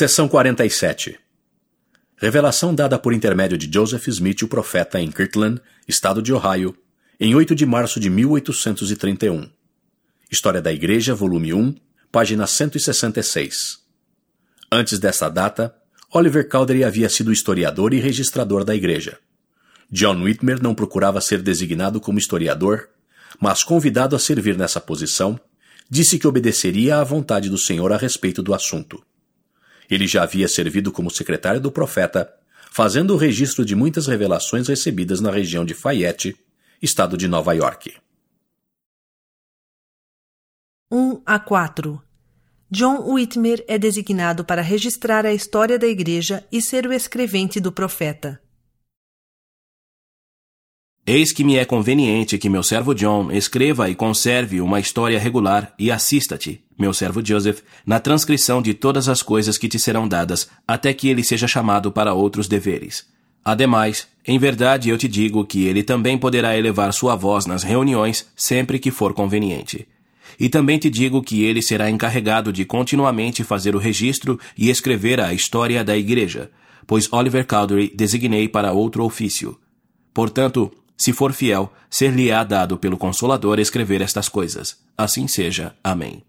Seção 47 Revelação dada por intermédio de Joseph Smith, o profeta, em Kirtland, estado de Ohio, em 8 de março de 1831. História da Igreja, volume 1, página 166. Antes dessa data, Oliver Cowdery havia sido historiador e registrador da Igreja. John Whitmer não procurava ser designado como historiador, mas convidado a servir nessa posição, disse que obedeceria à vontade do Senhor a respeito do assunto. Ele já havia servido como secretário do profeta, fazendo o registro de muitas revelações recebidas na região de Fayette, estado de Nova York. 1 a 4 John Whitmer é designado para registrar a história da Igreja e ser o escrevente do profeta. Eis que me é conveniente que meu servo John escreva e conserve uma história regular e assista-te, meu servo Joseph, na transcrição de todas as coisas que te serão dadas, até que ele seja chamado para outros deveres. Ademais, em verdade eu te digo que ele também poderá elevar sua voz nas reuniões sempre que for conveniente. E também te digo que ele será encarregado de continuamente fazer o registro e escrever a história da igreja, pois Oliver Cowdery designei para outro ofício. Portanto, se for fiel, ser-lhe-á dado pelo Consolador escrever estas coisas. Assim seja. Amém.